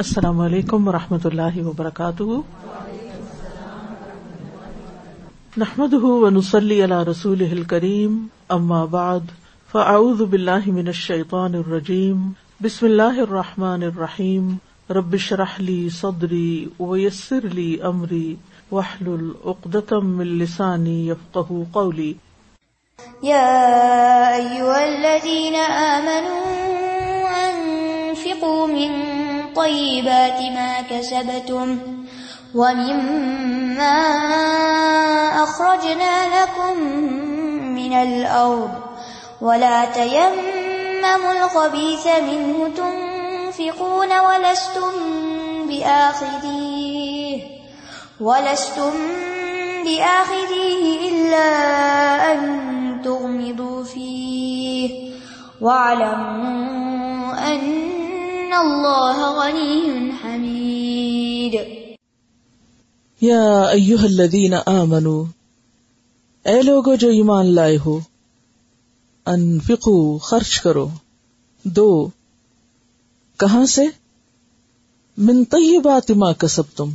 السلام علیکم و رحمۃ اللہ وبرکاتہ۔ نحمد ونسلی علی رسول کریم اما بعد، فاعوذ باللہ من الشیطان الرجیم، بسم اللہ الرحمن الرحیم، رب اشرح لی صدری ویسر لی امری، واحلل عقدۃ من لسانی یفقهوا قولی۔ يا أيها الذين آمنوا أنفقوا من طيبات ما كسبتم ومما أخرجنا لكم من الأرض ولا تيمموا الخبيث منه تنفقون ولستم بآخذيه ولستم بآخذيه إلا أن تغمضوا فيه واعلموا أن الله غني حميد. یا ایوہ الذین آمنو اے لوگو جو ایمان لائے ہو، انفقو، خرچ کرو، دو، کہاں سے؟ من طیبات ما کسبتم،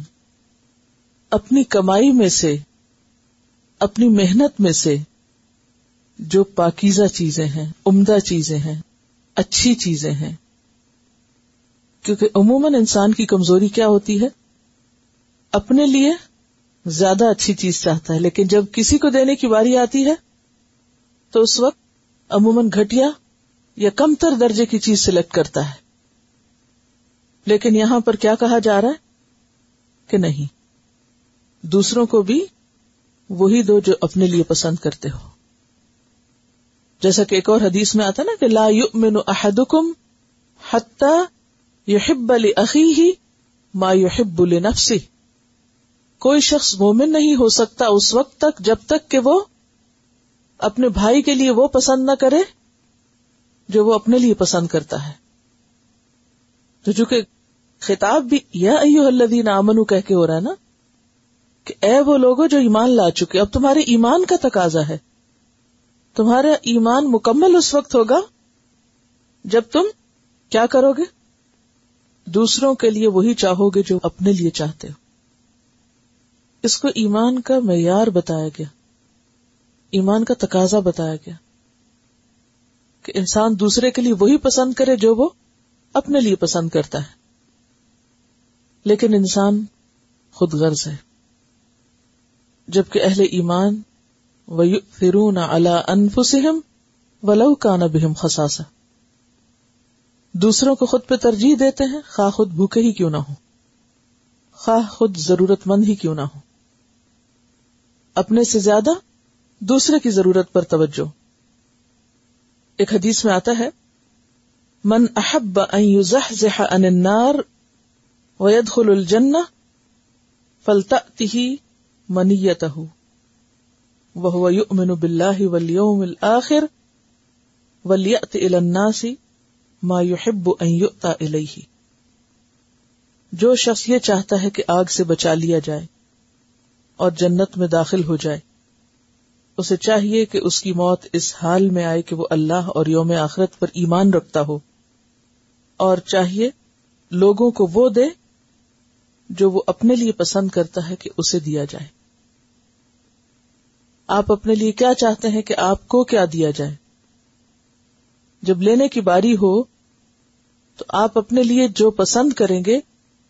اپنی کمائی میں سے، اپنی محنت میں سے، جو پاکیزہ چیزیں ہیں، عمدہ چیزیں ہیں، اچھی چیزیں ہیں۔ کیونکہ عموماً انسان کی کمزوری کیا ہوتی ہے؟ اپنے لیے زیادہ اچھی چیز چاہتا ہے، لیکن جب کسی کو دینے کی باری آتی ہے، تو اس وقت عموماً گھٹیا یا کم تر درجے کی چیز سلیکٹ کرتا ہے۔ لیکن یہاں پر کیا کہا جا رہا ہے؟ کہ نہیں۔ دوسروں کو بھی وہی دو جو اپنے لیے پسند کرتے ہو۔ جیسا کہ ایک اور حدیث میں آتا نا کہ لا یؤمن احدکم حتی یحب لأخیہ ما یحب لنفسہ کوئی شخص مومن نہیں ہو سکتا اس وقت تک جب تک کہ وہ اپنے بھائی کے لیے وہ پسند نہ کرے جو وہ اپنے لیے پسند کرتا ہے۔ تو چونکہ خطاب بھی یا ایو الذین آمنو کہہ کے ہو رہا ہے نا کہ اے وہ لوگوں جو ایمان لا چکے، اب تمہارے ایمان کا تقاضا ہے۔ تمہارا ایمان مکمل اس وقت ہوگا جب تم کیا کرو گے؟ دوسروں کے لیے وہی چاہو گے جو اپنے لیے چاہتے ہو۔ اس کو ایمان کا معیار بتایا گیا۔ ایمان کا تقاضا بتایا گیا۔ کہ انسان دوسرے کے لیے وہی پسند کرے جو وہ اپنے لیے پسند کرتا ہے۔ لیکن انسان خود غرض ہے۔ جبکہ اہل ایمان وَيُؤْثِرُونَ عَلَىٰ أَنفُسِهِمْ وَلَوْ كَانَ بِهِمْ خَصَاصَةً۔ دوسروں کو خود پہ ترجیح دیتے ہیں، خواہ خود بھوکے ہی کیوں نہ ہو خواہ خود ضرورت مند ہی کیوں نہ ہو اپنے سے زیادہ دوسرے کی ضرورت پر توجہ۔ ایک حدیث میں آتا ہے، من احب ان يزحزح عن النار ويدخل الجنة فلتأته منيته وهو يؤمن بالله واليوم الآخر وليأت إلى الناس ما يحب ان يؤتى إليه۔ جو شخص یہ چاہتا ہے کہ آگ سے بچا لیا جائے اور جنت میں داخل ہو جائے، اسے چاہیے کہ اس کی موت اس حال میں آئے کہ وہ اللہ اور یوم آخرت پر ایمان رکھتا ہو۔ اور چاہیے لوگوں کو وہ دے جو وہ اپنے لیے پسند کرتا ہے کہ اسے دیا جائے۔ آپ اپنے لیے کیا چاہتے ہیں کہ آپ کو کیا دیا جائے؟ جب لینے کی باری ہو تو آپ اپنے لیے جو پسند کریں گے،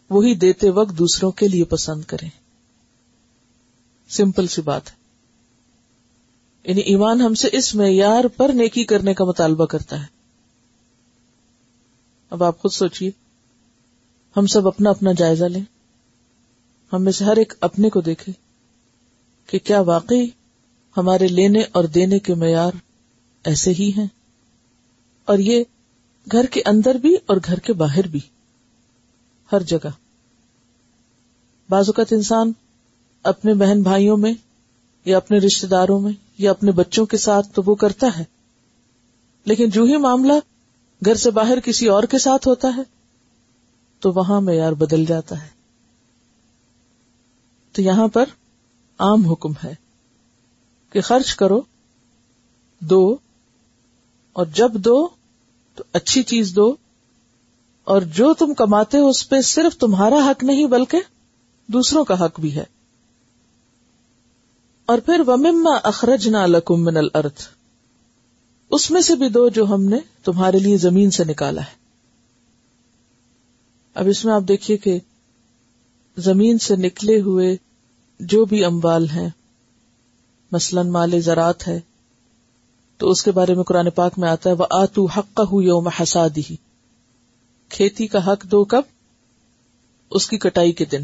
وہی دیتے وقت دوسروں کے لیے پسند کریں۔ سمپل سی بات ہے۔ یعنی ایمان ہم سے اس معیار پر نیکی کرنے کا مطالبہ کرتا ہے۔ اب آپ خود سوچیے ہم سب اپنا اپنا جائزہ لیں۔ ہم میں سے ہر ایک اپنے کو دیکھے کہ کیا واقعی ہمارے لینے اور دینے کے معیار ایسے ہی ہیں۔ اور یہ گھر کے اندر بھی اور گھر کے باہر بھی، ہر جگہ۔ بعض اوقات انسان اپنے بہن بھائیوں میں یا اپنے رشتے داروں میں یا اپنے بچوں کے ساتھ تو وہ کرتا ہے، لیکن جو ہی معاملہ گھر سے باہر کسی اور کے ساتھ ہوتا ہے تو وہاں معیار بدل جاتا ہے۔ تو یہاں پر عام حکم ہے کہ خرچ کرو دو اور جب دو تو اچھی چیز دو اور جو تم کماتے ہو اس پہ صرف تمہارا حق نہیں بلکہ دوسروں کا حق بھی ہے۔ اور پھر ومما اخرج نہ لکم من الارض اس میں سے بھی دو جو ہم نے تمہارے لیے زمین سے نکالا ہے۔ اب اس میں آپ دیکھیے کہ زمین سے نکلے ہوئے جو بھی اموال ہیں، مثلاً مال زراعت ہے تو اس کے بارے میں قرآن پاک میں آتا ہے وہ آتو حق کا یوم حسادی کھیتی کا حق دو کب؟ اس کی کٹائی کے دن۔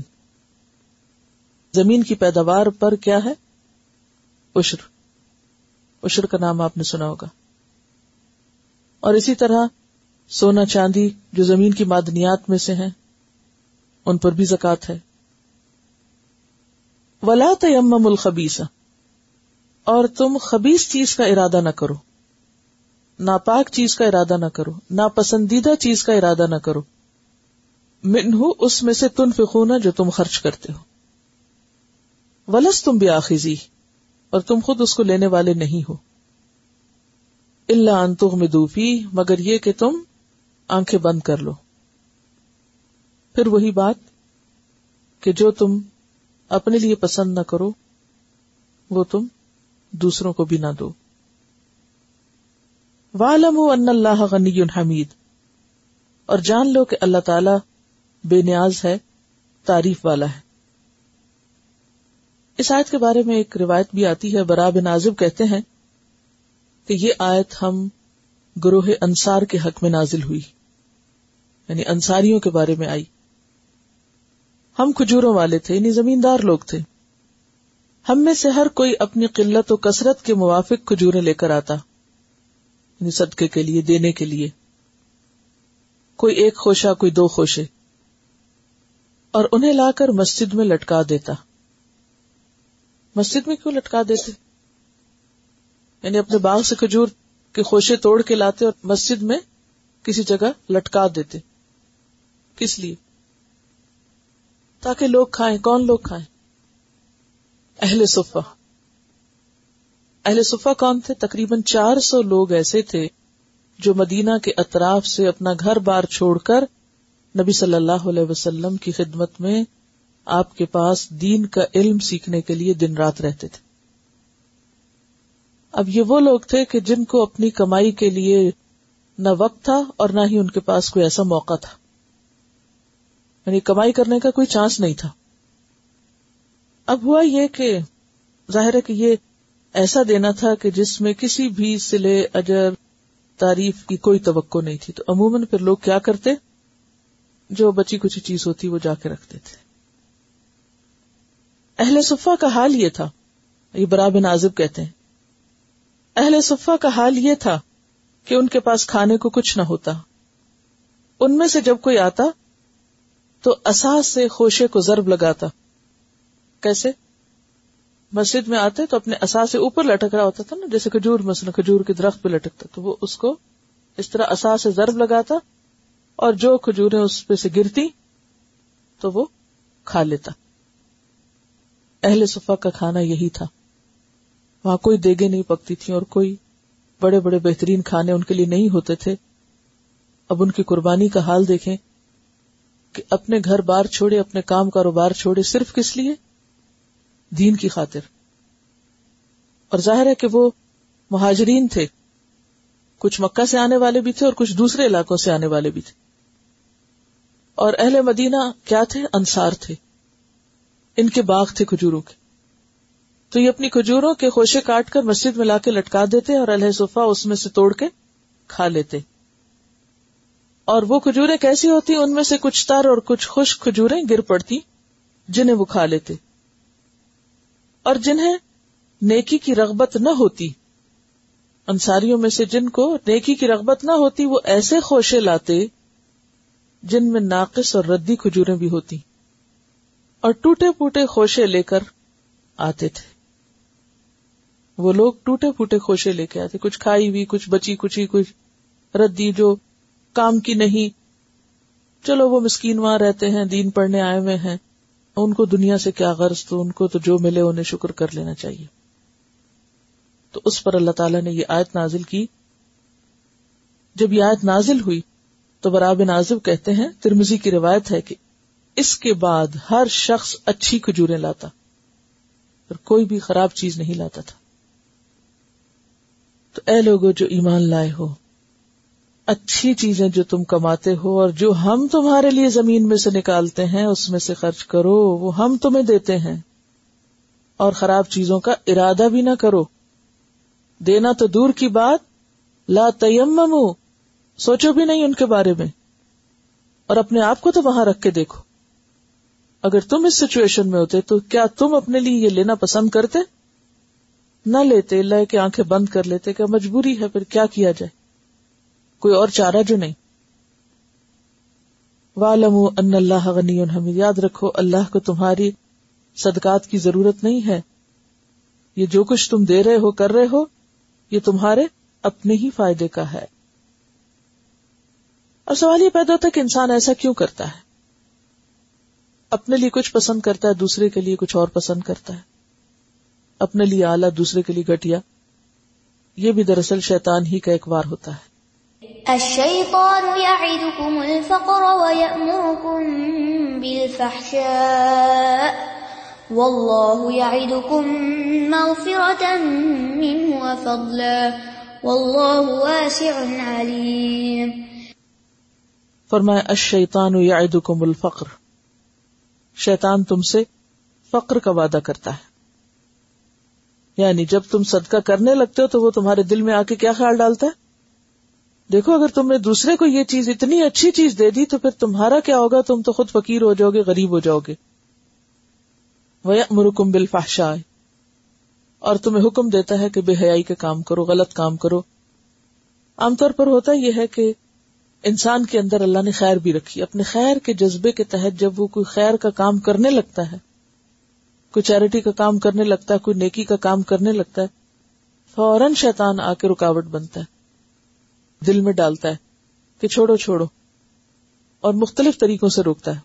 زمین کی پیداوار پر کیا ہے؟ اشر اشر کا نام آپ نے سنا ہوگا۔ اور اسی طرح سونا چاندی جو زمین کی معدنیات میں سے ہیں، ان پر بھی زکات ہے۔ ولا تیم الخبیسا اور تم خبیس چیز کا ارادہ نہ کرو۔ ناپاک چیز کا ارادہ نہ کرو۔ ناپسندیدہ چیز کا ارادہ نہ کرو۔ منہ اس میں سے تن فکونا جو تم خرچ کرتے ہو۔ ولس تم بھی آخذی اور تم خود اس کو لینے والے نہیں ہو۔ اللہ انتخ میں دوفی مگر یہ کہ تم آنکھیں بند کر لو۔ پھر وہی بات کہ جو تم اپنے لیے پسند نہ کرو، وہ تم دوسروں کو بھی نہ دو۔ والم ان اللہ غنی حمید اور جان لو کہ اللہ تعالی بے نیاز ہے، تعریف والا ہے۔ اس آیت کے بارے میں ایک روایت بھی آتی ہے، برا بن نازب کہتے ہیں کہ یہ آیت ہم گروہ انصار کے حق میں نازل ہوئی۔ یعنی انصاریوں کے بارے میں آئی۔ ہم کھجوروں والے تھے یعنی زمیندار لوگ تھے۔ ہم میں سے ہر کوئی اپنی قلت و کثرت کے موافق کھجورے لے کر آتا یعنی صدقے کے لیے، دینے کے لیے۔ کوئی ایک خوشا کوئی دو خوشے۔ اور انہیں لا کر مسجد میں لٹکا دیتا۔ مسجد میں کیوں لٹکا دیتے؟ یعنی اپنے باغ سے کھجور کے خوشے توڑ کے لاتے اور مسجد میں کسی جگہ لٹکا دیتے۔ کس لیے؟ تاکہ لوگ کھائیں، کون لوگ کھائیں؟ اہل صفا اہل صفا کون تھے؟ تقریباً چار سو لوگ ایسے تھے جو مدینہ کے اطراف سے اپنا گھر بار چھوڑ کر نبی صلی اللہ علیہ وسلم کی خدمت میں آپ کے پاس دین کا علم سیکھنے کے لیے دن رات رہتے تھے۔ اب یہ وہ لوگ تھے کہ جن کو اپنی کمائی کے لیے نہ وقت تھا اور نہ ہی ان کے پاس کوئی ایسا موقع تھا۔ یعنی کمائی کرنے کا کوئی چانس نہیں تھا۔ اب ہوا یہ کہ ظاہر ہے کہ یہ ایسا دینا تھا کہ جس میں کسی بھی سلے، اجر، تعریف کی کوئی توقع نہیں تھی۔ تو عموماً پھر لوگ کیا کرتے؟ جو بچی کچھ چیز ہوتی وہ جا کے رکھتے تھے۔ اہل صفا کا حال یہ تھا۔ یہ برا بن عازب کہتے ہیں۔ اہل صفا کا حال یہ تھا کہ ان کے پاس کھانے کو کچھ نہ ہوتا۔ ان میں سے جب کوئی آتا تو اساس سے خوشے کو ضرب لگاتا۔ کیسے مسجد میں آتے تو اپنے اساس سے اوپر لٹک رہا ہوتا تھا نا، جیسے کھجور مثلا، کھجور کے درخت پہ لٹکتا تو وہ اس کو اس طرح اساس سے ضرب لگاتا اور جو کھجوریں اس پہ سے گرتی تو وہ کھا لیتا۔ اہل صفا کا کھانا یہی تھا۔ وہاں کوئی دیگے نہیں پکتی تھی اور کوئی بڑے بڑے بہترین کھانے ان کے لیے نہیں ہوتے تھے۔ اب ان کی قربانی کا حال دیکھیں کہ اپنے گھر بار چھوڑے، اپنے کام کاروبار چھوڑے، صرف کس لیے؟ دین کی خاطر۔ اور ظاہر ہے کہ وہ مہاجرین تھے۔ کچھ مکہ سے آنے والے بھی تھے اور کچھ دوسرے علاقوں سے آنے والے بھی تھے۔ اور اہل مدینہ کیا تھے؟ انصار تھے۔ ان کے باغ تھے کھجوروں کے۔ تو یہ اپنی کھجوروں کے خوشے کاٹ کر مسجد میں لا کے لٹکا دیتے اور اللہ صفا اس میں سے توڑ کے کھا لیتے۔ اور وہ کھجورے کیسی ہوتی؟ ان میں سے کچھ تر اور کچھ خشک کھجوریں گر پڑتی جنہیں وہ کھا لیتے۔ اور جنہیں نیکی کی رغبت نہ ہوتی۔ انصاریوں میں سے جن کو نیکی کی رغبت نہ ہوتی، وہ ایسے خوشے لاتے جن میں ناقص اور ردی کھجوریں بھی ہوتی۔ اور ٹوٹے پوٹے خوشے لے کر آتے تھے۔ وہ لوگ ٹوٹے پوٹے خوشے لے کے آتے۔ کچھ کھائی ہوئی، کچھ بچی، کچھ کچھ ردی جو کام کی نہیں۔ چلو وہ مسکین وہاں رہتے ہیں، دین پڑھنے آئے ہوئے ہیں۔ ان کو دنیا سے کیا غرض تو ان کو تو جو ملے انہیں شکر کر لینا چاہیے۔ تو اس پر اللہ تعالیٰ نے یہ آیت نازل کی۔ جب یہ آیت نازل ہوئی تو براب نازب کہتے ہیں ترمزی کی روایت ہے کہ اس کے بعد ہر شخص اچھی کھجوریں لاتا، اور کوئی بھی خراب چیز نہیں لاتا تھا۔ تو اے لوگوں جو ایمان لائے ہو اچھی چیزیں جو تم کماتے ہو اور جو ہم تمہارے لیے زمین میں سے نکالتے ہیں، اس میں سے خرچ کرو، وہ ہم تمہیں دیتے ہیں۔ اور خراب چیزوں کا ارادہ بھی نہ کرو۔ دینا تو دور کی بات، لا تیم سوچو بھی نہیں ان کے بارے میں۔ اور اپنے آپ کو تو وہاں رکھ کے دیکھو۔ اگر تم اس سچویشن میں ہوتے تو کیا تم اپنے لیے یہ لینا پسند کرتے؟ نہ لیتے، لے کے آنکھیں بند کر لیتے کہ مجبوری ہے، پھر کیا کیا جائے؟ کوئی اور چارہ جو نہیں۔ والم ان اللہ غنی حمید یاد رکھو، اللہ کو تمہاری صدقات کی ضرورت نہیں ہے۔ یہ جو کچھ تم دے رہے ہو، کر رہے ہو، یہ تمہارے اپنے ہی فائدے کا ہے۔ اور سوال یہ پیدا ہوتا ہے کہ انسان ایسا کیوں کرتا ہے؟ اپنے لیے کچھ پسند کرتا ہے، دوسرے کے لیے کچھ اور پسند کرتا ہے۔ اپنے لیے اعلیٰ، دوسرے کے لیے گٹیا یہ بھی دراصل شیطان ہی کا ایک وار ہوتا ہے۔ الشيطان يعدكم الفقر ويأمركم بالفحشاء والله يعدكم مغفرة منه وفضلا والله واسع عليم. فرمایا، الشیطان یعدکم الفقر۔ شیطان تم سے فقر کا وعدہ کرتا ہے۔ یعنی جب تم صدقہ کرنے لگتے ہو تو وہ تمہارے دل میں آ کے کیا خیال ڈالتا ہے؟ دیکھو، اگر تم نے دوسرے کو یہ چیز اتنی اچھی چیز دے دی، تو پھر تمہارا کیا ہوگا؟ تم تو خود فقیر ہو جاؤ گے، غریب ہو جاؤ گے۔ مرکم بل اور تمہیں حکم دیتا ہے کہ بے حیائی کے کام کرو، غلط کام کرو۔ عام طور پر ہوتا یہ ہے کہ انسان کے اندر اللہ نے خیر بھی رکھی۔ اپنے خیر کے جذبے کے تحت جب وہ کوئی خیر کا کام کرنے لگتا ہے، کوئی چیریٹی کا کام کرنے لگتا ہے، کوئی نیکی کا کام کرنے لگتا ہے، فوراً شیطان آ کے رکاوٹ بنتا ہے۔ دل میں ڈالتا ہے کہ چھوڑو چھوڑو۔ اور مختلف طریقوں سے روکتا ہے۔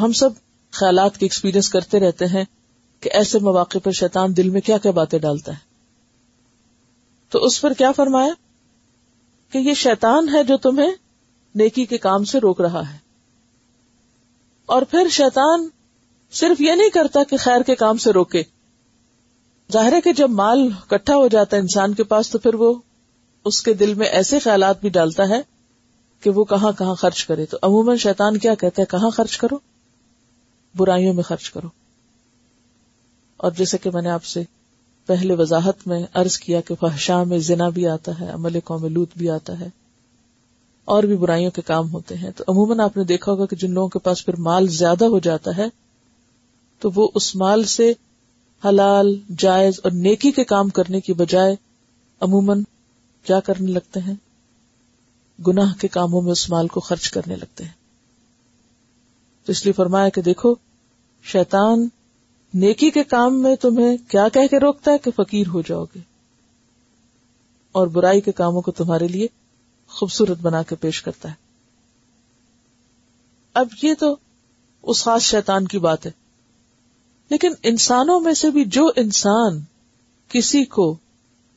ہم سب خیالات کے ایکسپیرئنس کرتے رہتے ہیں کہ ایسے مواقع پر شیطان دل میں کیا کیا باتیں ڈالتا ہے۔ تو اس پر کیا فرمایا؟ کہ یہ شیطان ہے جو تمہیں نیکی کے کام سے روک رہا ہے۔ اور پھر شیطان صرف یہ نہیں کرتا کہ خیر کے کام سے روکے۔ ظاہر ہے کہ جب مال کٹھا ہو جاتا ہے انسان کے پاس تو پھر وہ اس کے دل میں ایسے خیالات بھی ڈالتا ہے کہ وہ کہاں کہاں خرچ کرے۔ تو عموماً شیطان کیا کہتا ہے؟ کہاں خرچ کرو؟ برائیوں میں خرچ کرو۔ اور جیسے کہ میں نے آپ سے پہلے وضاحت میں عرض کیا کہ فحشاں میں زنا بھی آتا ہے، عمل قوم لوت بھی آتا ہے، اور بھی برائیوں کے کام ہوتے ہیں۔ تو عموماً آپ نے دیکھا ہوگا کہ جن لوگوں کے پاس پھر مال زیادہ ہو جاتا ہے، تو وہ اس مال سے حلال، جائز اور نیکی کے کام کرنے کی بجائے عموماً کیا کرنے لگتے ہیں؟ گناہ کے کاموں میں اس مال کو خرچ کرنے لگتے ہیں۔ تو اس لیے فرمایا کہ دیکھو، شیطان نیکی کے کام میں تمہیں کیا کہہ کے روکتا ہے کہ فقیر ہو جاؤ گے؟ اور برائی کے کاموں کو تمہارے لیے خوبصورت بنا کے پیش کرتا ہے۔ اب یہ تو اس خاص شیطان کی بات ہے۔ لیکن انسانوں میں سے بھی جو انسان کسی کو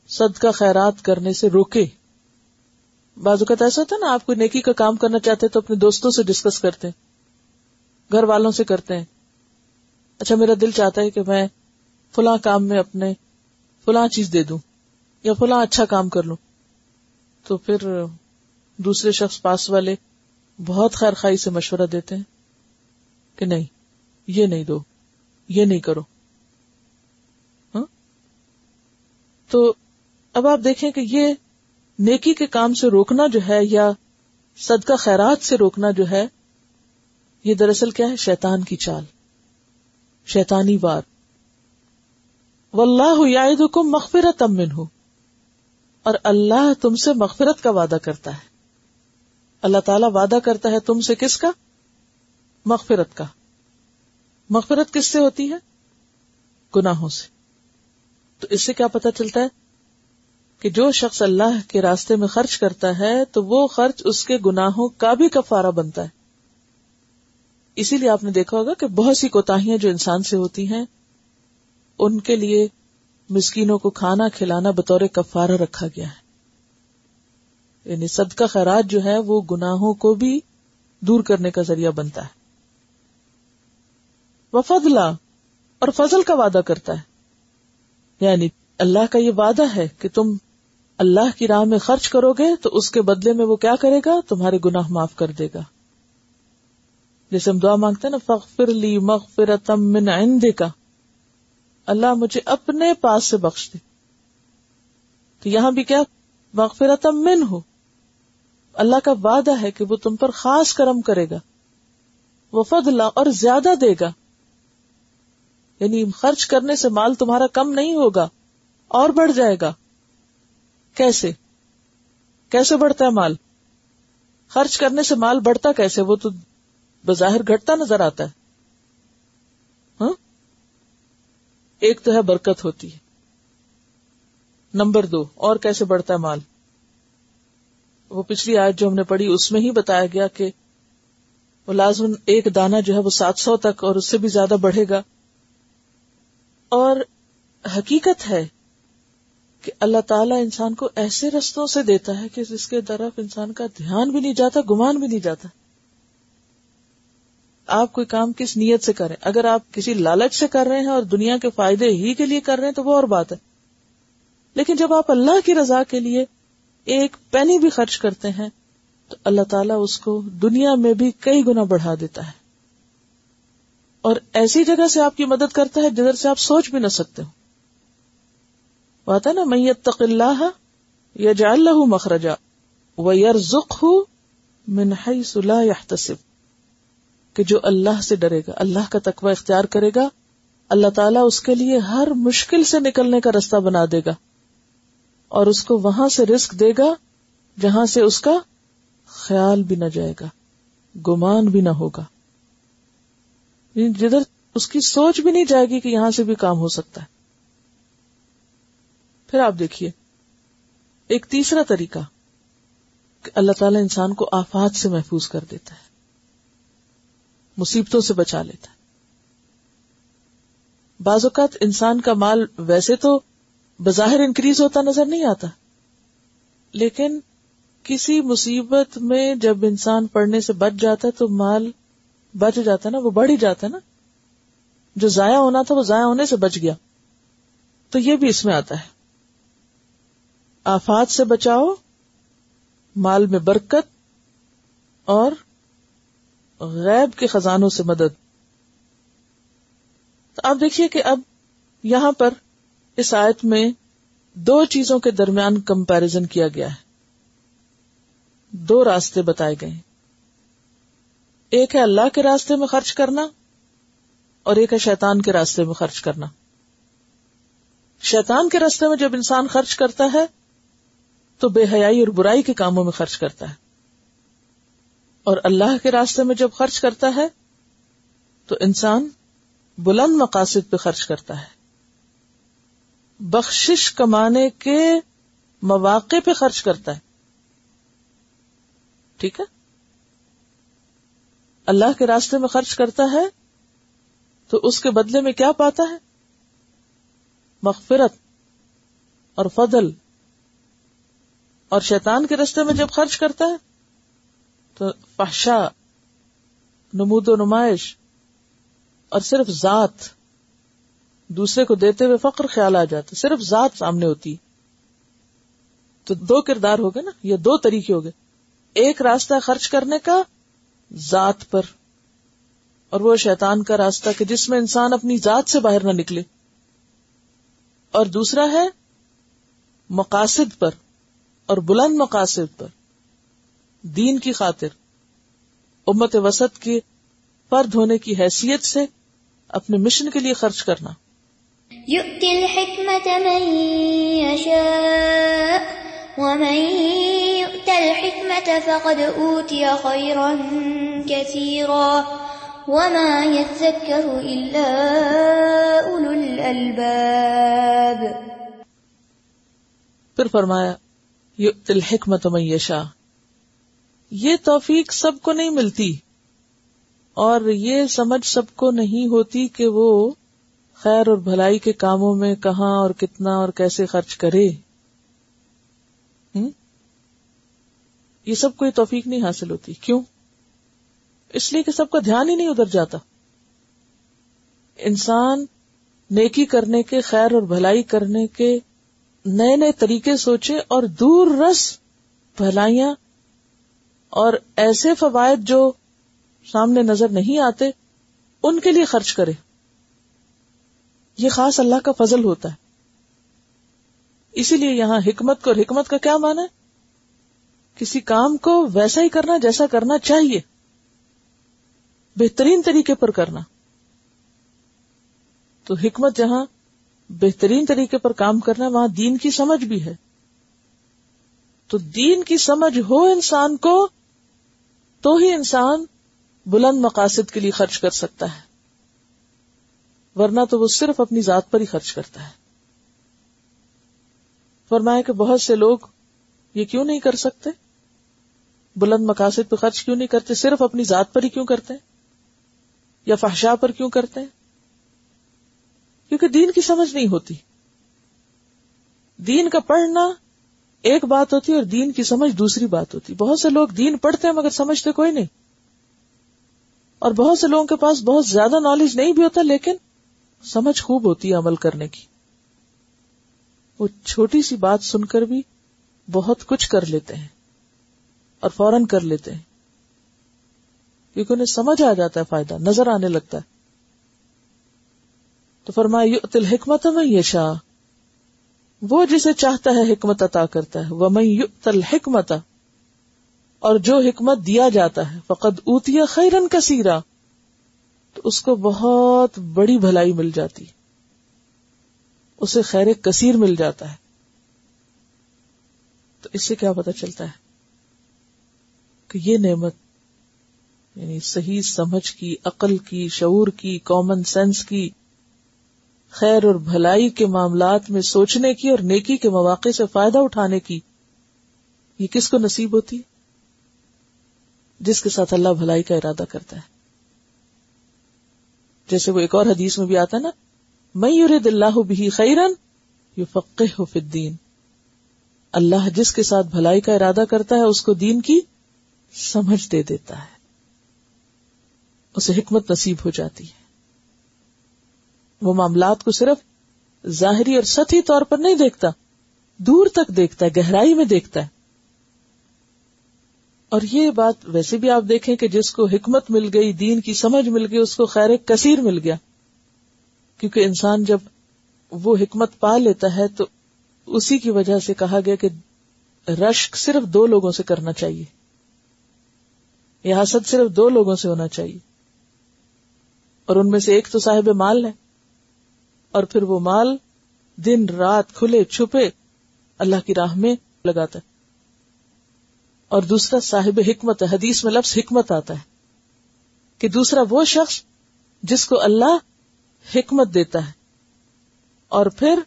صدقہ خیرات کرنے سے روکے۔ بعض اوقات ایسا ہوتا ہے نا، آپ کو نیکی کا کام کرنا چاہتے تو اپنے دوستوں سے ڈسکس کرتے ہیں، گھر والوں سے کرتے ہیں۔ اچھا میرا دل چاہتا ہے کہ میں فلاں کام میں اپنے فلاں چیز دے دوں یا فلاں اچھا کام کر لوں۔ تو پھر دوسرے شخص پاس والے بہت خیر خائی سے مشورہ دیتے ہیں کہ نہیں، یہ نہیں دو، یہ نہیں کرو۔ ہاں؟ تو اب آپ دیکھیں کہ یہ نیکی کے کام سے روکنا جو ہے یا صدقہ خیرات سے روکنا جو ہے، یہ دراصل کیا ہے؟ شیطان کی چال، شیطانی وار۔ واللہ یعدکم مغفرت من ہو اور اللہ تم سے مغفرت کا وعدہ کرتا ہے۔ اللہ تعالی وعدہ کرتا ہے تم سے کس کا؟ مغفرت کا۔ مغفرت کس سے ہوتی ہے؟ گناہوں سے۔ تو اس سے کیا پتا چلتا ہے؟ کہ جو شخص اللہ کے راستے میں خرچ کرتا ہے تو وہ خرچ اس کے گناہوں کا بھی کفارہ بنتا ہے۔ اسی لیے آپ نے دیکھا ہوگا کہ بہت سی کوتاہیاں جو انسان سے ہوتی ہیں، ان کے لیے مسکینوں کو کھانا کھلانا بطور کفارہ رکھا گیا ہے۔ یعنی صدقہ خیرات جو ہے وہ گناہوں کو بھی دور کرنے کا ذریعہ بنتا ہے۔ وہ فضلہ، اور فضل کا وعدہ کرتا ہے۔ یعنی اللہ کا یہ وعدہ ہے کہ تم اللہ کی راہ میں خرچ کرو گے تو اس کے بدلے میں وہ کیا کرے گا؟ تمہارے گناہ معاف کر دے گا۔ جیسے ہم دعا مانگتے ہیں نا فخر لی من عندک۔ کا اللہ مجھے اپنے پاس سے بخش دے۔ تو یہاں بھی کیا؟ مغفرت من ہو اللہ کا وعدہ ہے کہ وہ تم پر خاص کرم کرے گا۔ وہ فضلہ اور زیادہ دے گا۔ یعنی خرچ کرنے سے مال تمہارا کم نہیں ہوگا، اور بڑھ جائے گا۔ کیسے؟ کیسے بڑھتا ہے مال؟ خرچ کرنے سے مال بڑھتا کیسے؟ وہ تو بظاہر گھٹتا نظر آتا ہے۔ ہاں؟ ایک تو ہے برکت ہوتی ہے۔ نمبر دو، اور کیسے بڑھتا ہے مال؟ وہ پچھلی آج جو ہم نے پڑھی، اس میں ہی بتایا گیا کہ وہ لازم ایک دانا جو ہے وہ سات سو تک اور اس سے بھی زیادہ بڑھے گا۔ اور حقیقت ہے کہ اللہ تعالیٰ انسان کو ایسے رستوں سے دیتا ہے کہ جس کے طرف انسان کا دھیان بھی نہیں جاتا، گمان بھی نہیں جاتا۔ آپ کوئی کام کس نیت سے کریں؟ اگر آپ کسی لالچ سے کر رہے ہیں اور دنیا کے فائدے ہی کے لیے کر رہے ہیں تو وہ اور بات ہے۔ لیکن جب آپ اللہ کی رضا کے لیے ایک پینی بھی خرچ کرتے ہیں، تو اللہ تعالیٰ اس کو دنیا میں بھی کئی گنا بڑھا دیتا ہے۔ اور ایسی جگہ سے آپ کی مدد کرتا ہے جدھر سے آپ سوچ بھی نہ سکتے ہو۔ آتا نا میت تق اللہ یا جا اللہ مخرجا و یار ذخ منہائی صلاح یحتسب کہ جو اللہ سے ڈرے گا، اللہ کا تقوی اختیار کرے گا، اللہ تعالیٰ اس کے لیے ہر مشکل سے نکلنے کا رستہ بنا دے گا اور اس کو وہاں سے رسک دے گا جہاں سے اس کا خیال بھی نہ جائے گا، گمان بھی نہ ہوگا۔ یعنی جدھر اس کی سوچ بھی نہیں جائے گی کہ یہاں سے بھی کام ہو سکتا ہے۔ پھر آپ دیکھیے، ایک تیسرا طریقہ کہ اللہ تعالی انسان کو آفات سے محفوظ کر دیتا ہے، مصیبتوں سے بچا لیتا ہے۔ بعض اوقات انسان کا مال ویسے تو بظاہر انکریز ہوتا نظر نہیں آتا، لیکن کسی مصیبت میں جب انسان پڑھنے سے بچ جاتا ہے تو مال بچ جاتا ہے نا، وہ بڑھ ہی جاتا ہے نا۔ جو ضائع ہونا تھا وہ ضائع ہونے سے بچ گیا۔ تو یہ بھی اس میں آتا ہے۔ آفات سے بچاؤ، مال میں برکت اور غیب کے خزانوں سے مدد۔ تو آپ دیکھیے کہ اب یہاں پر اس آیت میں دو چیزوں کے درمیان کمپیرزن کیا گیا ہے۔ دو راستے بتائے گئے ایک ہے اللہ کے راستے میں خرچ کرنا اور ایک ہے شیطان کے راستے میں خرچ کرنا۔ شیطان کے راستے میں جب انسان خرچ کرتا ہے تو بے حیائی اور برائی کے کاموں میں خرچ کرتا ہے۔ اور اللہ کے راستے میں جب خرچ کرتا ہے، تو انسان بلند مقاصد پہ خرچ کرتا ہے۔ بخشش کمانے کے مواقع پہ خرچ کرتا ہے۔ ٹھیک ہے؟ اللہ کے راستے میں خرچ کرتا ہے، تو اس کے بدلے میں کیا پاتا ہے؟ مغفرت اور فضل۔ اور شیطان کے رستے میں جب خرچ کرتا ہے، تو فحشا نمود و نمائش، اور صرف ذات دوسرے کو دیتے ہوئے فخر خیال آ جاتا صرف ذات سامنے ہوتی تو دو کردار ہو گئے نا یہ دو طریقے ہو گئے۔ ایک راستہ خرچ کرنے کا ذات پر، اور وہ شیطان کا راستہ کہ جس میں انسان اپنی ذات سے باہر نہ نکلے۔ اور دوسرا ہے مقاصد پر۔ اور بلند مقاصد پر دین کی خاطر امت وسط کے فرد ہونے کی حیثیت سے اپنے مشن کے لیے خرچ کرنا۔ فقد أوتي خيرا كثيرا وما يذكر إلا أولو الألباب۔ پھر فرمایا یؤت الحکمت من یشاء۔ یہ توفیق سب کو نہیں ملتی اور یہ سمجھ سب کو نہیں ہوتی کہ وہ خیر اور بھلائی کے کاموں میں کہاں اور کتنا اور کیسے خرچ کرے۔ یہ سب کو یہ توفیق نہیں حاصل ہوتی۔ کیوں؟ اس لیے کہ سب کا دھیان ہی نہیں ادھر جاتا۔ انسان نیکی کرنے کے، خیر اور بھلائی کرنے کے نئے نئے طریقے سوچے اور دور رس بھلائیاں اور ایسے فوائد جو سامنے نظر نہیں آتے، ان کے لیے خرچ کرے۔ یہ خاص اللہ کا فضل ہوتا ہے۔ اسی لیے یہاں حکمت کو اور حکمت کا کیا مانا ہے؟ کسی کام کو ویسا ہی کرنا جیسا کرنا چاہیے۔ بہترین طریقے پر کرنا۔ تو حکمت جہاں بہترین طریقے پر کام کرنا وہاں دین کی سمجھ بھی ہے۔ تو دین کی سمجھ ہو انسان کو، تو ہی انسان بلند مقاصد کے لیے خرچ کر سکتا ہے۔ ورنہ تو وہ صرف اپنی ذات پر ہی خرچ کرتا ہے۔ فرمایا کہ بہت سے لوگ یہ کیوں نہیں کر سکتے؟ بلند مقاصد پہ خرچ کیوں نہیں کرتے؟ صرف اپنی ذات پر ہی کیوں کرتے ہیں؟ یا فحشا پر کیوں کرتے ہیں؟ کیونکہ دین کی سمجھ نہیں ہوتی۔ دین کا پڑھنا ایک بات ہوتی ہے اور دین کی سمجھ دوسری بات ہوتی۔ بہت سے لوگ دین پڑھتے ہیں مگر سمجھتے کوئی نہیں۔ اور بہت سے لوگوں کے پاس بہت زیادہ نالج نہیں بھی ہوتا، لیکن سمجھ خوب ہوتی ہے عمل کرنے کی۔ وہ چھوٹی سی بات سن کر بھی بہت کچھ کر لیتے ہیں اور فوراً کر لیتے ہیں۔ کیونکہ انہیں سمجھ آ جاتا ہے فائدہ، نظر آنے لگتا ہے۔ تو فرمایا تل حکمت میں یہ شاہ وہ جسے چاہتا ہے حکمت عطا کرتا ہے۔ وہ میں تل حکمت اور جو حکمت دیا جاتا ہے، فقد اوتیا خیرن کثیرا۔ تو اس کو بہت بڑی بھلائی مل جاتی۔ اسے خیر کثیر مل جاتا ہے۔ تو اس سے کیا پتا چلتا ہے کہ یہ نعمت یعنی صحیح سمجھ کی، عقل کی، شعور کی کامن سینس کی خیر اور بھلائی کے معاملات میں سوچنے کی اور نیکی کے مواقع سے فائدہ اٹھانے کی یہ کس کو نصیب ہوتی؟ جس کے ساتھ اللہ بھلائی کا ارادہ کرتا ہے۔ جیسے وہ ایک اور حدیث میں بھی آتا ہے نا میں یورد اللہ بھی خیرن یو فقح الدین۔ اللہ جس کے ساتھ بھلائی کا ارادہ کرتا ہے، اس کو دین کی سمجھ دے دیتا ہے۔ اسے حکمت نصیب ہو جاتی ہے۔ وہ معاملات کو صرف ظاہری اور سطحی طور پر نہیں دیکھتا، دور تک دیکھتا ہے، گہرائی میں دیکھتا ہے۔ اور یہ بات ویسے بھی آپ دیکھیں کہ جس کو حکمت مل گئی، دین کی سمجھ مل گئی، اس کو خیر کثیر مل گیا۔ کیونکہ انسان جب وہ حکمت پا لیتا ہے تو اسی کی وجہ سے کہا گیا کہ رشک صرف دو لوگوں سے کرنا چاہیے۔ یہ حسد صرف دو لوگوں سے ہونا چاہیے۔ اور ان میں سے ایک تو صاحب مال ہے۔ اور پھر وہ مال دن رات کھلے چھپے اللہ کی راہ میں لگاتا ہے۔ اور دوسرا صاحب حکمت ہے، حدیث میں لفظ حکمت آتا ہے کہ دوسرا وہ شخص جس کو اللہ حکمت دیتا ہے۔ اور پھر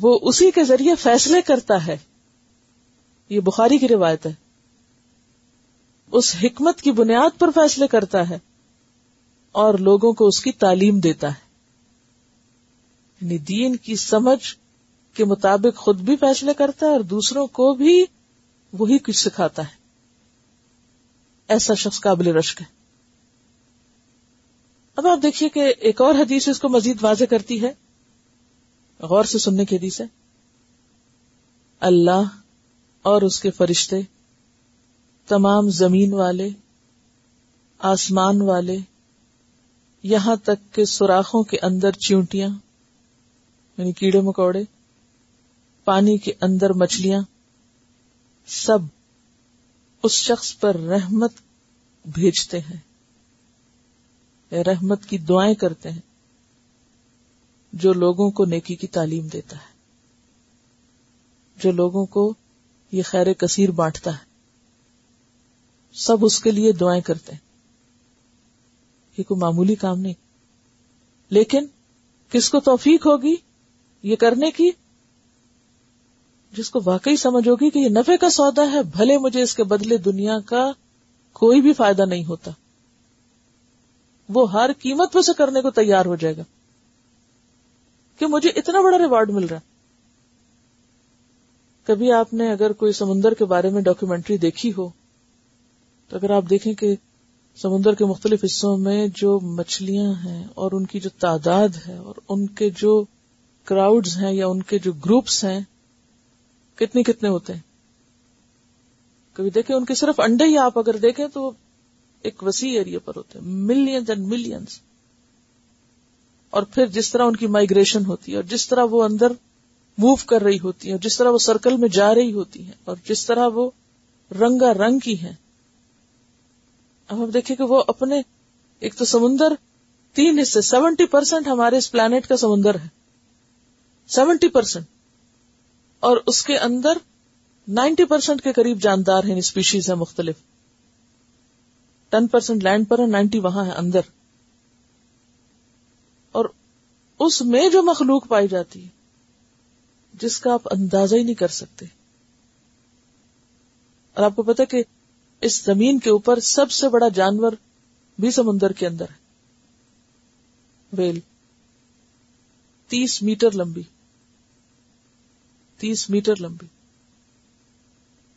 وہ اسی کے ذریعے فیصلے کرتا ہے۔ یہ بخاری کی روایت ہے۔ اس حکمت کی بنیاد پر فیصلے کرتا ہے اور لوگوں کو اس کی تعلیم دیتا ہے۔ یعنی دین کی سمجھ کے مطابق خود بھی فیصلے کرتا ہے اور دوسروں کو بھی وہی کچھ سکھاتا ہے۔ ایسا شخص قابل رشک ہے۔ اب آپ دیکھیے کہ ایک اور حدیث اس کو مزید واضح کرتی ہے۔ غور سے سننے کی حدیث ہے۔ اللہ اور اس کے فرشتے، تمام زمین والے، آسمان والے، یہاں تک کہ سوراخوں کے اندر چیونٹیاں۔ یعنی کیڑے مکوڑے، پانی کے اندر مچھلیاں، سب اس شخص پر رحمت بھیجتے ہیں، یا رحمت کی دعائیں کرتے ہیں، جو لوگوں کو نیکی کی تعلیم دیتا ہے، جو لوگوں کو یہ خیر کثیر بانٹتا ہے۔ سب اس کے لیے دعائیں کرتے ہیں۔ یہ کوئی معمولی کام نہیں۔ لیکن کس کو توفیق ہوگی؟ یہ کرنے کی جس کو واقعی سمجھ ہوگی کہ یہ نفے کا سودا ہے، بھلے مجھے اس کے بدلے دنیا کا کوئی بھی فائدہ نہیں ہوتا۔ وہ ہر قیمت پہ سے کرنے کو تیار ہو جائے گا۔ کہ مجھے اتنا بڑا ریوارڈ مل رہا کبھی آپ نے اگر کوئی سمندر کے بارے میں ڈاکومینٹری دیکھی ہو، تو اگر آپ دیکھیں کہ سمندر کے مختلف حصوں میں جو مچھلیاں ہیں اور ان کی جو تعداد ہے اور ان کے جو کراؤڈز ہیں یا ان کے جو گروپس ہیں، کتنے کتنے ہوتے ہیں؟ کبھی دیکھیں ان کے صرف انڈے ہی آپ اگر دیکھیں تو ایک وسیع ایریا پر ہوتے ہیں ملینز اینڈ ملینز اور پھر جس طرح ان کی مائگریشن ہوتی ہے اور جس طرح وہ اندر موو کر رہی ہوتی ہیں، اور جس طرح وہ سرکل میں جا رہی ہوتی ہیں، اور جس طرح وہ رنگا رنگ کی ہیں۔ اب ہم دیکھیں کہ وہ اپنے، ایک تو سمندر، تین حصے سیونٹی پرسینٹ ہمارے اس پلانٹ کا سمندر ہے۔ سیونٹی پرسینٹ اور اس کے اندر نائنٹی پرسینٹ کے قریب جاندار ہیں یعنی اسپیشیز ہیں مختلف۔ ٹین پرسینٹ لینڈ پر ہے نائنٹی وہاں ہے اندر۔ اور اس میں جو مخلوق پائی جاتی ہے، جس کا آپ اندازہ ہی نہیں کر سکتے۔ اور آپ کو پتا کہ اس زمین کے اوپر سب سے بڑا جانور بھی سمندر کے اندر ہے۔ ویل، تیس میٹر لمبی۔ تیس میٹر لمبی۔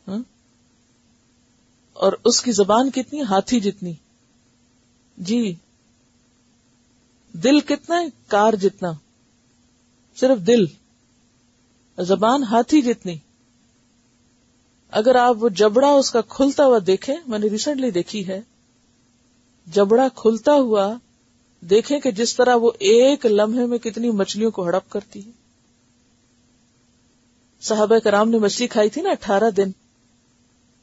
ہاں؟ اور اس کی زبان کتنی، ہاتھی جتنی۔ جی۔ دل کتنا ہے کار جتنا۔ صرف دل۔ زبان ہاتھی جتنی۔ اگر آپ وہ جبڑا اس کا کھلتا ہوا دیکھیں، میں نے ریسنٹلی دیکھی ہے۔ جبڑا کھلتا ہوا دیکھیں کہ جس طرح وہ ایک لمحے میں کتنی مچھلیوں کو ہڑپ کرتی ہے۔ صحابہ کرام نے مچھلی کھائی تھی نا اٹھارہ دن۔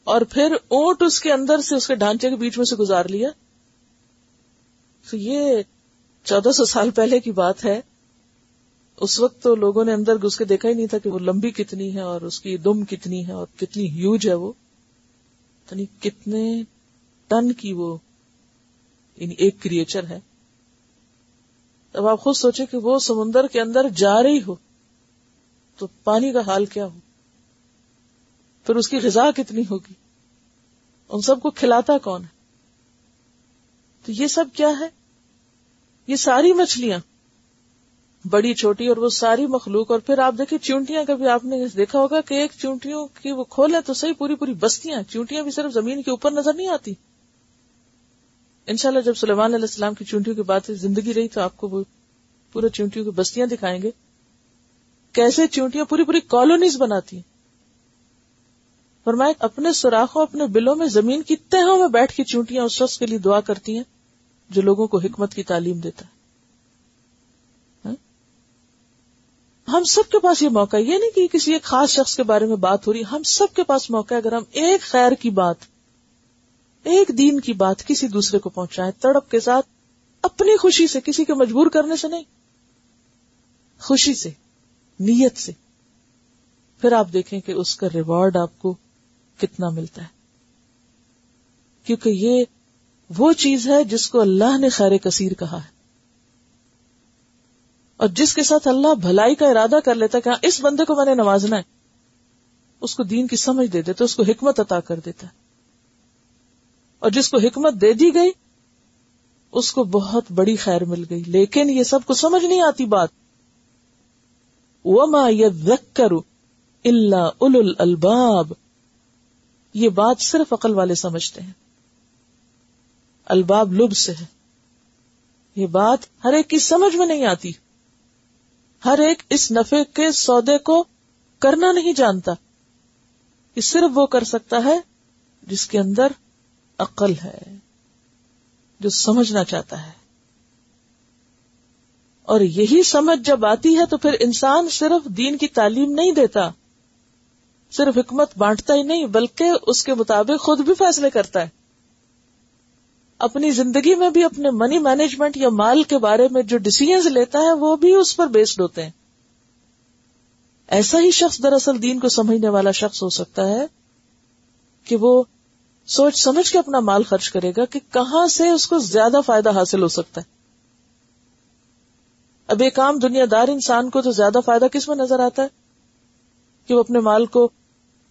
اور پھر اونٹ اس کے اندر سے، اس کے ڈھانچے کے بیچ میں سے گزار لیا۔ تو یہ چودہ سو سال پہلے کی بات ہے۔ اس وقت تو لوگوں نے اندر گھس کے دیکھا ہی نہیں تھا کہ وہ لمبی کتنی ہے اور اس کی دم کتنی ہے اور کتنی ہیوج ہے وہ۔ یعنی کتنے ٹن کی وہ یعنی ایک کریچر ہے۔ اب آپ خود سوچے کہ وہ سمندر کے اندر جا رہی ہو۔ تو پانی کا حال کیا ہو؟ پھر اس کی غذا کتنی ہوگی؟ ان سب کو کھلاتا کون ہے؟ تو یہ سب کیا ہے؟ یہ ساری مچھلیاں، بڑی، چھوٹی، اور وہ ساری مخلوق، اور پھر آپ دیکھیں چونٹیاں، کبھی آپ نے دیکھا ہوگا کہ ایک چونٹیوں کی وہ کھولے تو صحیح پوری پوری بستیاں، چونٹیاں بھی صرف زمین کے اوپر نظر نہیں آتی۔ انشاءاللہ جب سلیمان علیہ السلام کی چونٹیوں کی بات زندگی رہی تو آپ کو وہ پورے چونٹیوں کی بستیاں دکھائیں گے۔ کیسے چونٹیاں پوری پوری کالونیز بناتی ہیں؟ فرمائے اپنے سوراخوں، اپنے بلوں میں زمین کی تہوں میں بیٹھ کے چونٹیاں اس شخص کے لیے دعا کرتی ہیں جو لوگوں کو حکمت کی تعلیم دیتا ہے۔ ہاں؟ ہم سب کے پاس یہ موقع یہ نہیں کہ کسی ایک خاص شخص کے بارے میں بات ہو رہی ہم سب کے پاس موقع ہے۔ اگر ہم ایک خیر کی بات، ایک دین کی بات کسی دوسرے کو پہنچائیں، تڑپ کے ساتھ، اپنی خوشی سے، کسی کے مجبور کرنے سے نہیں، خوشی سے۔ نیت سے۔ پھر آپ دیکھیں کہ اس کا ریوارڈ آپ کو کتنا ملتا ہے۔ کیونکہ یہ وہ چیز ہے جس کو اللہ نے خیر کثیر کہا ہے۔ اور جس کے ساتھ اللہ بھلائی کا ارادہ کر لیتا کہ ہاں اس بندے کو میں نے نوازنا ہے، اس کو دین کی سمجھ دے دیتا اس کو حکمت عطا کر دیتا ہے۔ اور جس کو حکمت دے دی گئی، اس کو بہت بڑی خیر مل گئی۔ لیکن یہ سب کو سمجھ نہیں آتی بات۔ وما يذكر الا اولو الالباب یہ بات صرف عقل والے سمجھتے ہیں۔ الباب لب سے ہے۔ یہ بات ہر ایک کی سمجھ میں نہیں آتی۔ ہر ایک اس نفے کے سودے کو کرنا نہیں جانتا۔ یہ صرف وہ کر سکتا ہے جس کے اندر عقل ہے، جو سمجھنا چاہتا ہے۔ اور یہی سمجھ جب آتی ہے تو پھر انسان صرف دین کی تعلیم نہیں دیتا، صرف حکمت بانٹتا ہی نہیں، بلکہ اس کے مطابق خود بھی فیصلے کرتا ہے۔ اپنی زندگی میں بھی اپنے منی مینجمنٹ یا مال کے بارے میں جو ڈسیزنز لیتا ہے، وہ بھی اس پر بیسڈ ہوتے ہیں۔ ایسا ہی شخص دراصل دین کو سمجھنے والا شخص ہو سکتا ہے کہ وہ سوچ سمجھ کے اپنا مال خرچ کرے گا کہ کہاں سے اس کو زیادہ فائدہ حاصل ہو سکتا ہے۔ اب ایک عام دنیا دار انسان کو تو زیادہ فائدہ کس میں نظر آتا ہے؟ کہ وہ اپنے مال کو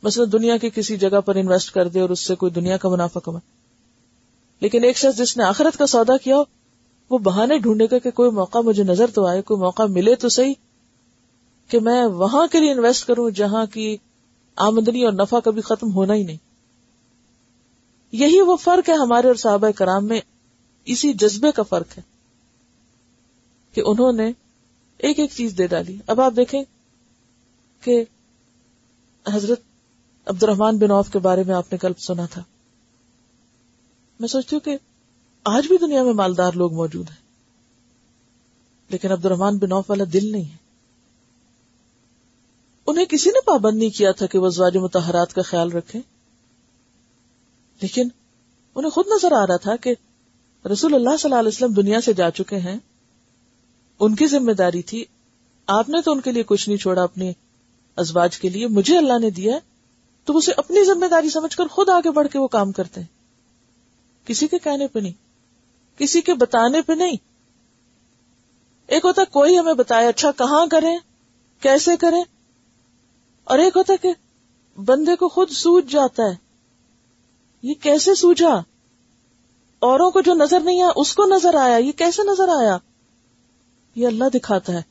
مثلا دنیا کی کسی جگہ پر انویسٹ کر دے اور اس سے کوئی دنیا کا منافع کمائے۔ لیکن ایک شخص جس نے آخرت کا سودا کیا ہو، وہ بہانے ڈھونڈے گا کہ کوئی موقع مجھے نظر تو آئے، کوئی موقع ملے تو صحیح کہ میں وہاں کے لیے انویسٹ کروں جہاں کی آمدنی اور نفع کبھی ختم ہونا ہی نہیں۔ یہی وہ فرق ہے ہمارے اور صحابہ کرام میں، اسی جذبے کا فرق ہے۔ کہ انہوں نے ایک ایک چیز دے ڈالی۔ اب آپ دیکھیں کہ حضرت عبد الرحمان بن عوف کے بارے میں آپ نے کل سنا تھا۔ میں سوچتی ہوں کہ آج بھی دنیا میں مالدار لوگ موجود ہیں، لیکن عبد الرحمان بن عوف والا دل نہیں ہے۔ انہیں کسی نے پابند نہیں کیا تھا کہ وہ زواج متحرات کا خیال رکھیں۔ لیکن انہیں خود نظر آ رہا تھا کہ رسول اللہ صلی اللہ علیہ وسلم دنیا سے جا چکے ہیں۔ ان کی ذمہ داری تھی۔ آپ نے تو ان کے لیے کچھ نہیں چھوڑا اپنے ازواج کے لیے، مجھے اللہ نے دیا تو اسے اپنی ذمہ داری سمجھ کر خود آگے بڑھ کے وہ کام کرتے ہیں۔ کسی کے کہنے پہ نہیں، کسی کے بتانے پہ نہیں۔ ایک ہوتا کوئی ہمیں بتایا اچھا کہاں کریں؟ کیسے کریں؟ اور ایک ہوتا کہ بندے کو خود سوج جاتا ہے۔ یہ کیسے سوجا؟ اوروں کو جو نظر نہیں آیا، اس کو نظر آیا، یہ کیسے نظر آیا؟ یہ اللہ دکھاتا ہے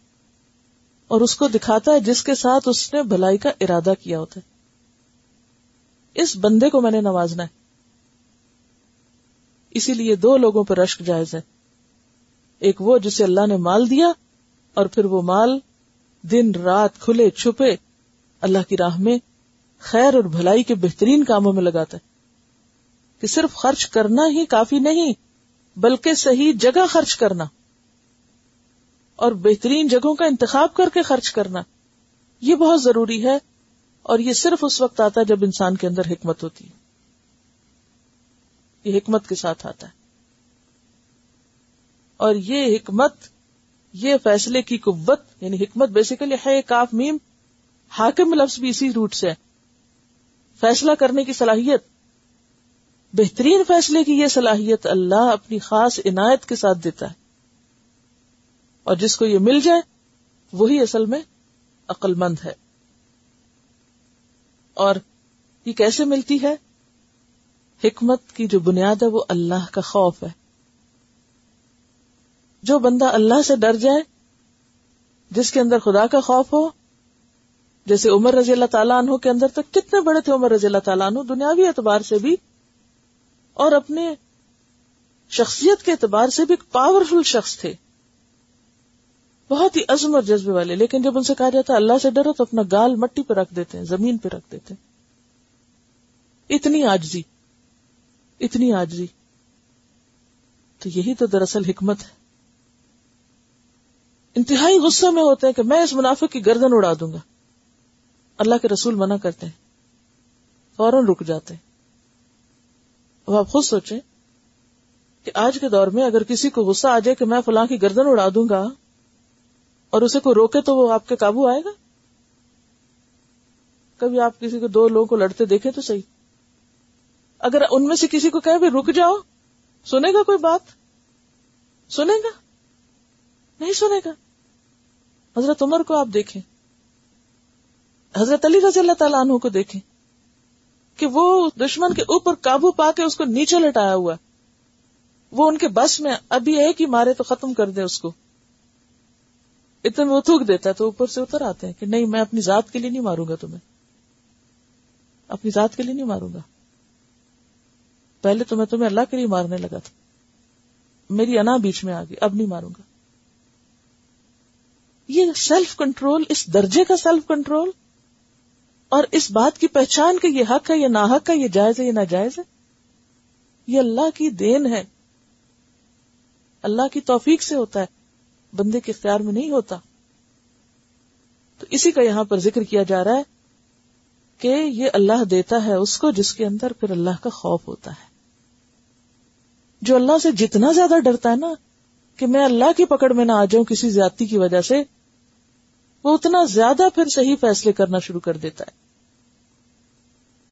اور اس کو دکھاتا ہے جس کے ساتھ اس نے بھلائی کا ارادہ کیا ہوتا ہے۔ اس بندے کو میں نے نوازنا ہے۔ اسی لیے دو لوگوں پر رشک جائز ہے۔ ایک وہ جسے اللہ نے مال دیا اور پھر وہ مال دن رات کھلے چھپے اللہ کی راہ میں خیر اور بھلائی کے بہترین کاموں میں لگاتا ہے۔ کہ صرف خرچ کرنا ہی کافی نہیں، بلکہ صحیح جگہ خرچ کرنا۔ اور بہترین جگہوں کا انتخاب کر کے خرچ کرنا، یہ بہت ضروری ہے اور یہ صرف اس وقت آتا ہے جب انسان کے اندر حکمت ہوتی ہے۔ یہ حکمت کے ساتھ آتا ہے۔ اور یہ حکمت، یہ فیصلے کی قوت یعنی حکمت بیسیکلی ہے کاف میم، حاکم لفظ بھی اسی روٹ سے فیصلہ کرنے کی صلاحیت، بہترین فیصلے کی یہ صلاحیت اللہ اپنی خاص عنایت کے ساتھ دیتا ہے۔ اور جس کو یہ مل جائے، وہی اصل میں عقل مند ہے۔ اور یہ کیسے ملتی ہے؟ حکمت کی جو بنیاد ہے، وہ اللہ کا خوف ہے۔ جو بندہ اللہ سے ڈر جائے، جس کے اندر خدا کا خوف ہو، جیسے عمر رضی اللہ تعالیٰ عنہ کے اندر تک کتنے بڑے تھے عمر رضی اللہ تعالیٰ عنہ، دنیاوی اعتبار سے بھی، اور اپنے شخصیت کے اعتبار سے بھی ایک پاورفل شخص تھے۔ بہت ہی عزم اور جذبے والے، لیکن جب ان سے کہا جاتا ہے اللہ سے ڈرو تو اپنا گال مٹی پہ رکھ دیتے ہیں، زمین پہ رکھ دیتے ہیں۔ اتنی آجزی اتنی آجزی۔ تو یہی تو دراصل حکمت ہے۔ انتہائی غصے میں ہوتے ہیں کہ میں اس منافع کی گردن اڑا دوں گا۔ اللہ کے رسول منع کرتے ہیں۔ فوراً رک جاتے ہیں۔ اب آپ خود سوچیں کہ آج کے دور میں اگر کسی کو غصہ آ جائے کہ میں فلاں کی گردن اڑا دوں گا اور اسے کوئی روکے تو وہ آپ کے قابو آئے گا؟ کبھی آپ کسی کو دو لوگوں کو لڑتے دیکھے تو صحیح۔ اگر ان میں سے کسی کو کہ رک جاؤ، سنے گا کوئی بات؟ سنے گا؟ نہیں سنے گا۔ حضرت عمر کو آپ دیکھیں۔ حضرت علی رضی اللہ تعالیٰ عنہ کو دیکھیں۔ کہ وہ دشمن کے اوپر قابو پا کے اس کو نیچے لٹایا ہوا۔ وہ ان کے بس میں ابھی ایک ہی مارے تو ختم کر دے اس کو۔ اتنے وہ تھوک دیتا ہے تو اوپر سے اتر آتے ہیں کہ نہیں، میں اپنی ذات کے لیے نہیں ماروں گا تمہیں۔ اپنی ذات کے لیے نہیں ماروں گا۔ پہلے تو میں تمہیں اللہ کے لیے مارنے لگا تھا۔ میری انا بیچ میں آ گئی اب نہیں ماروں گا۔ یہ سیلف کنٹرول اس درجے کا سیلف کنٹرول اور اس بات کی پہچان کہ یہ حق ہے یا نہ حق ہے، یہ جائز ہے یا ناجائز ہے، یہ اللہ کی دین ہے۔ اللہ کی توفیق سے ہوتا ہے۔ بندے کے اختیار میں نہیں ہوتا۔ تو اسی کا یہاں پر ذکر کیا جا رہا ہے کہ یہ اللہ دیتا ہے اس کو جس کے اندر پھر اللہ کا خوف ہوتا ہے۔ جو اللہ سے جتنا زیادہ ڈرتا ہے نا کہ میں اللہ کی پکڑ میں نہ آ جاؤں کسی زیادتی کی وجہ سے، وہ اتنا زیادہ پھر صحیح فیصلے کرنا شروع کر دیتا ہے۔